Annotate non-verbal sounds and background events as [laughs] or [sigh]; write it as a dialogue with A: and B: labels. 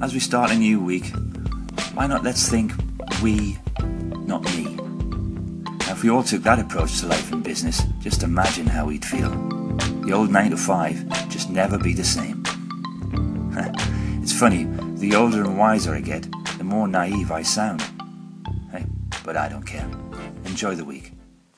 A: as we start a new week, why not let's think we, not me. Now, if we all took that approach to life and business, just imagine how we'd feel. The old 9 to 5 just never be the same. [laughs] it's funny, the older and wiser I get, the more naive I sound. Hey, but I don't care. Enjoy the week.